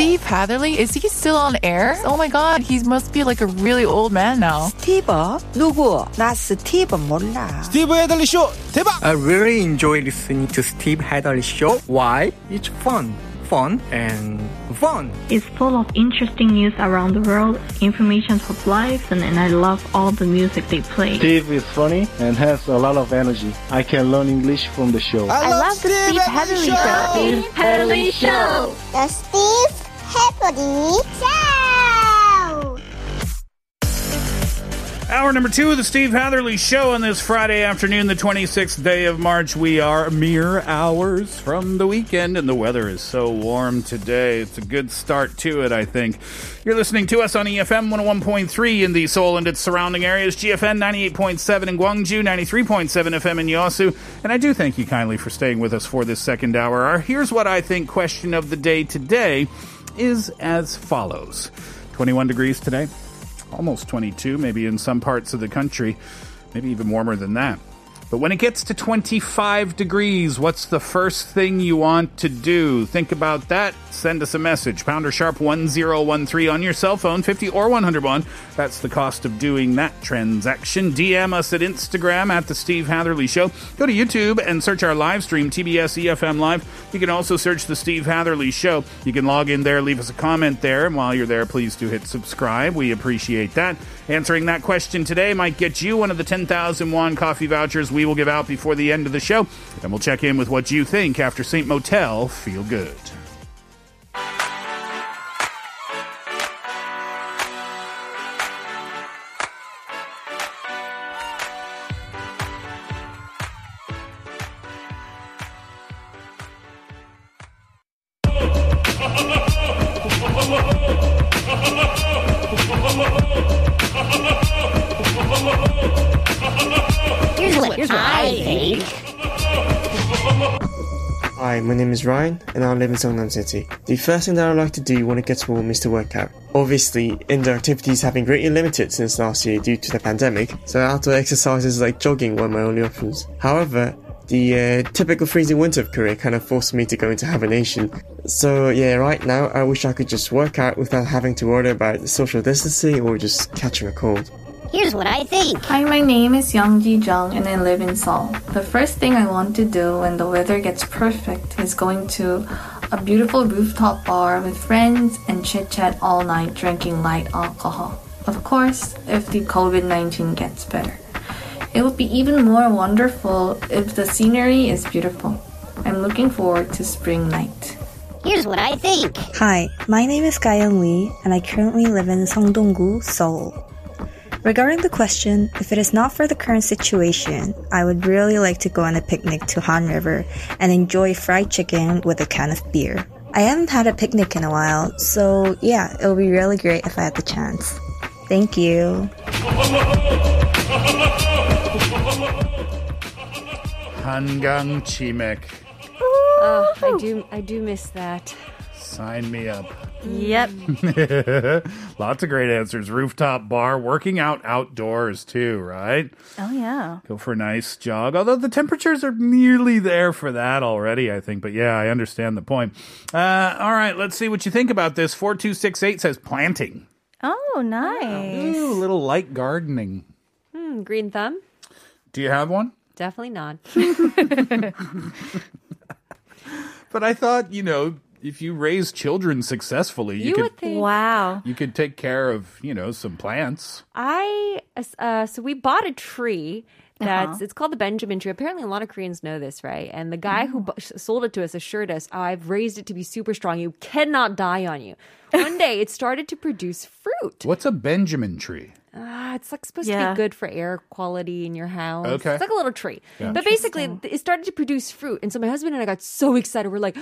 Steve Hatherley, is he still on air? Oh my god, he must be like a really old man now. 스티브? 누구? 나 스티브 몰라. 스티브 헤들리 쇼 대박! I really enjoy listening to Steve Hadley show. Why? It's fun, fun, and fun. It's full of interesting news around the world, information of life, and, and I love all the music they play. Steve is funny and has a lot of energy. I can learn English from the show. I, love the Steve Hatherley show. The Steve Show. Hour number two of the Steve Hatherley Show on this Friday afternoon, the 26th day of March. We are mere hours from the weekend, and the weather is so warm today. It's a good start to it, I think. You're listening to us on EFM 101.3 in the Seoul and its surrounding areas, GFN 98.7 in Gwangju, 93.7 FM in Yosu. And I do thank you kindly for staying with us for this second hour. Our Here's What I Think question of the day today is as follows 21 degrees today almost 22, maybe in some parts of the country, maybe even warmer than that. But when it gets to 25 degrees, what's the first thing you want to do? Think about that. Send us a message. Pounder sharp 1013 on your cell phone, 50 or 101. That's the cost of doing that transaction. DM us at Instagram at The Steve Hatherley Show. Go to YouTube and search our live stream, TBS EFM Live. You can also search The Steve Hatherley Show. You can log in there, leave us a comment there. And while you're there, please do hit subscribe. We appreciate that. Answering that question today might get you one of the 10,000 won coffee vouchers we will give out before the end of the show. And we'll check in with what you think after St. Motel Feel Good. Hi, my name is Ryan, and I live in Songnam City. The first thing that I like to do when it gets warm is to work out. Obviously, indoor activities have been greatly limited since last year due to the pandemic, so outdoor exercises like jogging were my only options. However, the uh, typical freezing winter of Korea kind of forced me to go into hibernation. So yeah, right now I wish I could just work out without having to worry about social distancing or just catching a cold. Here's what I think. Hi, my name is Youngji Jung and I live in Seoul. The first thing I want to do when the weather gets perfect is going to a beautiful rooftop bar with friends and chit chat all night drinking light alcohol. Of course, if the COVID 19 gets better. It would be even more wonderful if the scenery is beautiful. I'm looking forward to spring night. Here's what I think. Hi, my name is Gayan Lee, and I currently live in Songdong-gu, Seoul. Regarding the question, if it is not for the current situation, I would really like to go on a picnic to Han River and enjoy fried chicken with a can of beer. I haven't had a picnic in a while, so yeah, it would be really great if I had the chance. Thank you. Hangang Chimek. Oh, I do, I do miss that. Sign me up. Yep. Lots of great answers. Rooftop bar, working out outdoors too, right? Oh yeah. Go for a nice jog. Although the temperatures are nearly there for that already, I think. But yeah, I understand the point. Uh, all right, let's see what you think about this. 4268 says planting. Oh, nice. Ooh, a little light gardening. Hmm, green thumb? Do you have one? Definitely not. But I thought, you know, if you raise children successfully, you, You could would think. Wow. you could take care of, you know, some plants. I uh, so we bought a tree. That's Uh-huh. it's called the Benjamin tree. Apparently, a lot of Koreans know this, right? And the guy who bu- sold it to us assured us, oh, "I've raised it to be super strong. You cannot die on you." One day, it started to produce fruit. What's a Benjamin tree? Ah, it's like supposed Yeah. to be good for air quality in your house. Okay. It's like a little tree. Yeah. But basically, it started to produce fruit. And so my husband and I got so excited. We're like,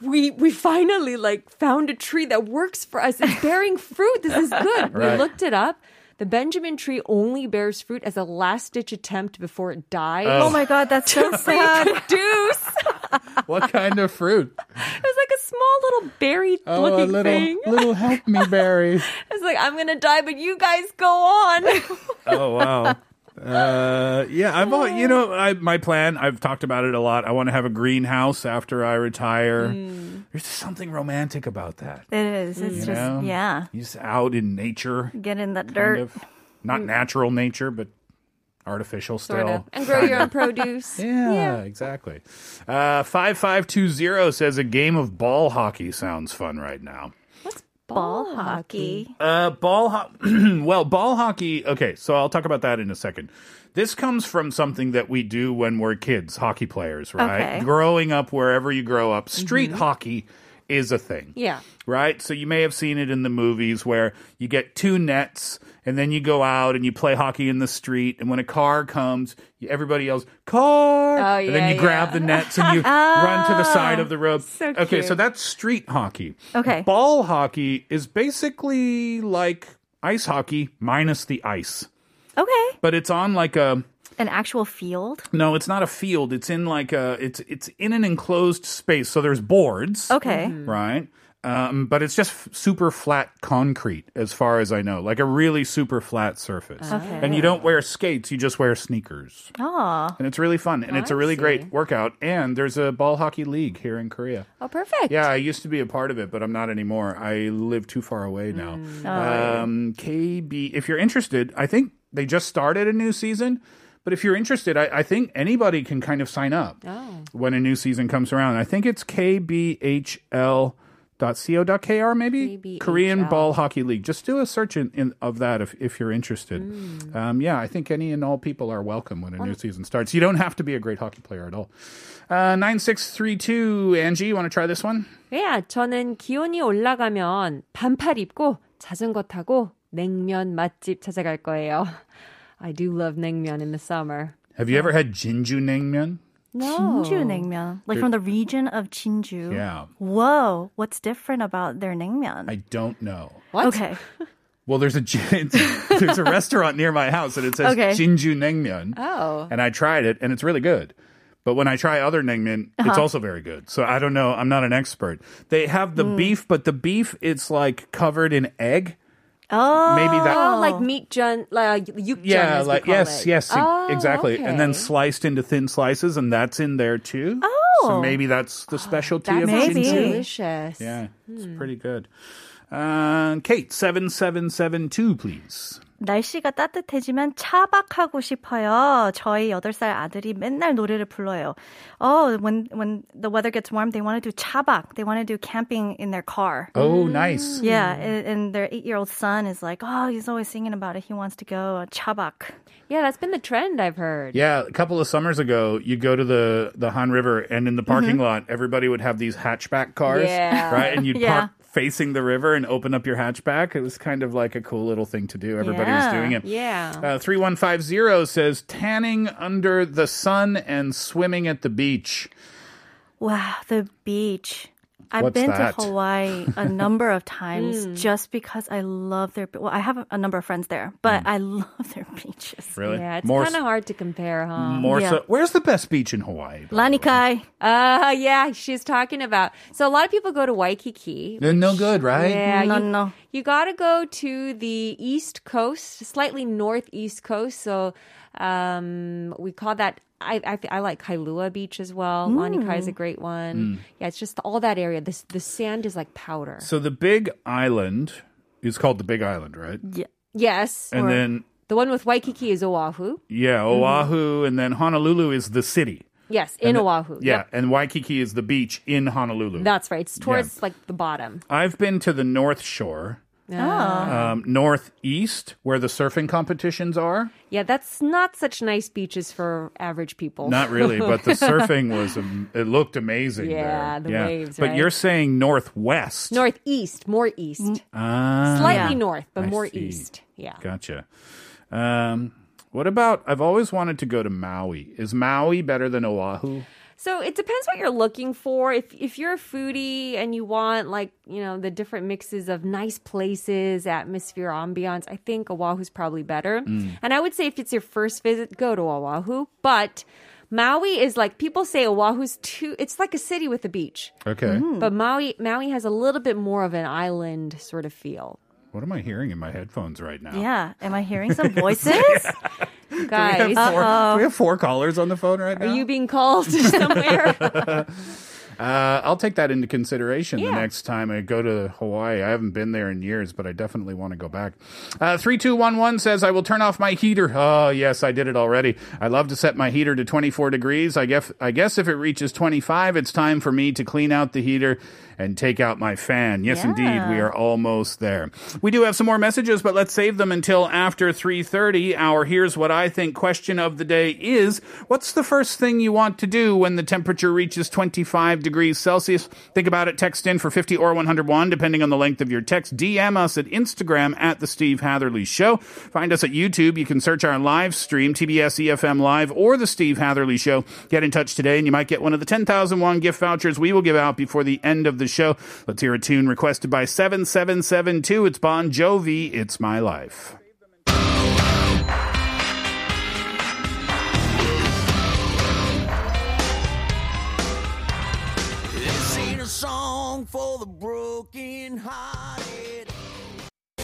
we we finally like found a tree that works for us. It's bearing fruit. This is good. We looked it up. The Benjamin tree only bears fruit as a last ditch attempt before it dies. Oh. Oh my god, that's so sad. Produce. What kind of fruit? It was like a small little berry Oh, a looking little thing. little help me berry. It's like I'm gonna die, but you guys go on. Oh wow. Uh, yeah, I've al- you know I my plan. I've talked about it a lot. I want to have a greenhouse after I retire. There's just something romantic about that. It is. It's you just know? yeah. You're just out in nature, Get in that dirt. of not natural nature, but artificial still. sort of. And grow your own produce. Yeah, exactly. Uh, 5520 says a game of ball hockey sounds fun right now. What's Ball hockey. Uh, ball ho- well, ball hockey. Okay, so I'll talk about that in a second. This comes from something that we do when we're kids, hockey players, right? Okay. Growing up wherever you grow up, street hockey is a thing. Yeah. Right? So you may have seen it in the movies where you get two nets and then you go out and you play hockey in the street and when a car comes, everybody yells, car! Oh, and then yeah, you grab the nets and you run to the side of the road. So okay, so that's street hockey. Okay. Ball hockey is basically like ice hockey minus the ice. Okay. But it's on like a An actual field. no, it's not a field. It's in like a it's it's in an enclosed space. So there's boards. Okay. Right? Um, but it's just f- super flat concrete, as far as I know, like a really super flat surface. Okay. And you don't wear skates; you just wear sneakers, Oh. and it's really fun. And it's a I really see. great workout. And there's a ball hockey league here in Korea. Oh, perfect. Yeah, I used to be a part of it, but I'm not anymore. I live too far away now. Oh. Um, KB, if you're interested, I think they just started a new season. But if you're interested, I, I think anybody can kind of sign up Oh. when a new season comes around. I think it's kbhl.co.kr, maybe KBHL. Korean Ball Hockey League. Just do a search in, in, of that if, if you're interested. Um, yeah, I think any and all people are welcome when a new season starts. You don't have to be a great hockey player at all. Uh, 9632, Angie, you want to try this one? Yeah, 저는 기온이 올라가면 반팔 입고 자전거 타고 냉면 맛집 찾아갈 거예요. I do love 냉면 in the summer. Have you ever had Jinju Naengmyeon? No. Jinju naengmyeon, like from the region of Jinju. Yeah. Whoa, what's different about their naengmyeon? I don't know. What? Okay. Well, there's a there's a restaurant near my house and it says Okay. Jinju Naengmyeon. Oh. And I tried it and it's really good. But when I try other naengmyeon, Uh-huh. it's also very good. So I don't know. I'm not an expert. They have the Mm. beef, but the beef it's like covered in egg. Oh. Maybe that- Oh, like meat jun, like yuk Yeah, like yes, it. yes, Oh, exactly. And then sliced into thin slices, and that's in there too. Oh. So maybe that's the specialty that of Maybe. Jinju. delicious. Yeah, it's Hmm. pretty good. Uh, Kate, 7772, please. 날씨가 따뜻해지면 차박하고 싶어요. 저희 8살 아들이 맨날 노래를 불러요. Oh, when when the weather gets warm, they want to do 차박. They want to do camping in their car. Oh, nice. Yeah, and, and their 8-year-old son is like, "Oh, he's always singing about it. He wants to go uh, 차박." Yeah, that's been the trend I've heard. Yeah, a couple of summers ago, you go to the, the Han River, and in the parking lot, everybody would have these hatchback cars, Yeah. right? And you'd Yeah. park facing the river and open up your hatchback. It was kind of like a cool little thing to do. Everybody was doing it. Yeah. Uh, 3150 says tanning under the sun and swimming at the beach. Wow, the beach. I've What's been that? to Hawaii a number of times Mm. just because I love their. Well, I have a, a number of friends there, but I love their beaches. Really? Yeah, it's kind of hard to compare, huh? more Yeah. so. Where's the best beach in Hawaii? Lanikai. Uh, yeah, she's talking about. So a lot of people go to Waikiki. They're no good, right? Yeah, No, you, no. You gotta go to the east coast, slightly northeast coast. So, um, we call that. I, I I like Kailua Beach as well. Mm. Lanikai is a great one. Mm. Yeah, it's just all that area. This the sand is like powder. So the big island is called the Big Island, right? Yeah. yes, And then the one with Waikiki is Oahu. yeah, mm. Oahu, and then Honolulu is the city. Yes, in the- Oahu. Yeah, Yep. and Waikiki is the beach in Honolulu. That's right. It's towards like the bottom. I've been to the North Shore, Oh. um, northeast, where the surfing competitions are. Yeah, that's not such nice beaches for average people. Not really, but the surfing was it looked amazing. Yeah, there. the waves, But right? you're saying northwest. Northeast, more east. Ah, Slightly Yeah. north, but I more see. east. Yeah. Gotcha. Um, what about? I've always wanted to go to Maui. Is Maui better than Oahu? So it depends what you're looking for. If if you're a foodie and you want like you know the different mixes of nice places, atmosphere, ambiance, I think Oahu's probably better. Mm. And I would say if it's your first visit, go to Oahu. But Maui is like people say Oahu's too. It's like a city with a beach. Okay. But Maui Maui has a little bit more of an island sort of feel. What am I hearing in my headphones right now? Yeah. Am I hearing some voices? Guys, Do we, have four, do we have four callers on the phone right now? are you being called somewhere? Uh, I'll take that into consideration the next time I go to Hawaii. I haven't been there in years, but I definitely want to go back. Uh, 3211 says, I will turn off my heater. Oh, yes, I did it already. I love to set my heater to 24 degrees. I guess, I guess if it reaches 25, it's time for me to clean out the heater and take out my fan. Yes, indeed, we are almost there. We do have some more messages, but let's save them until after 3.30. Our Here's What I Think question of the day is, what's the first thing you want to do when the temperature reaches 25 degrees Celsius? Think about it. Text in for 50 or 101, depending on the length of your text. DM us at Instagram at The Steve Hatherley Show. Find us at YouTube. You can search our live stream, TBS EFM Live, or The Steve Hatherley Show. Get in touch today, and you might get one of the 10,001 gift vouchers we will give out before the end of the show. Let's hear a tune requested by 7772. It's Bon Jovi. It's My Life. For the broken hearted.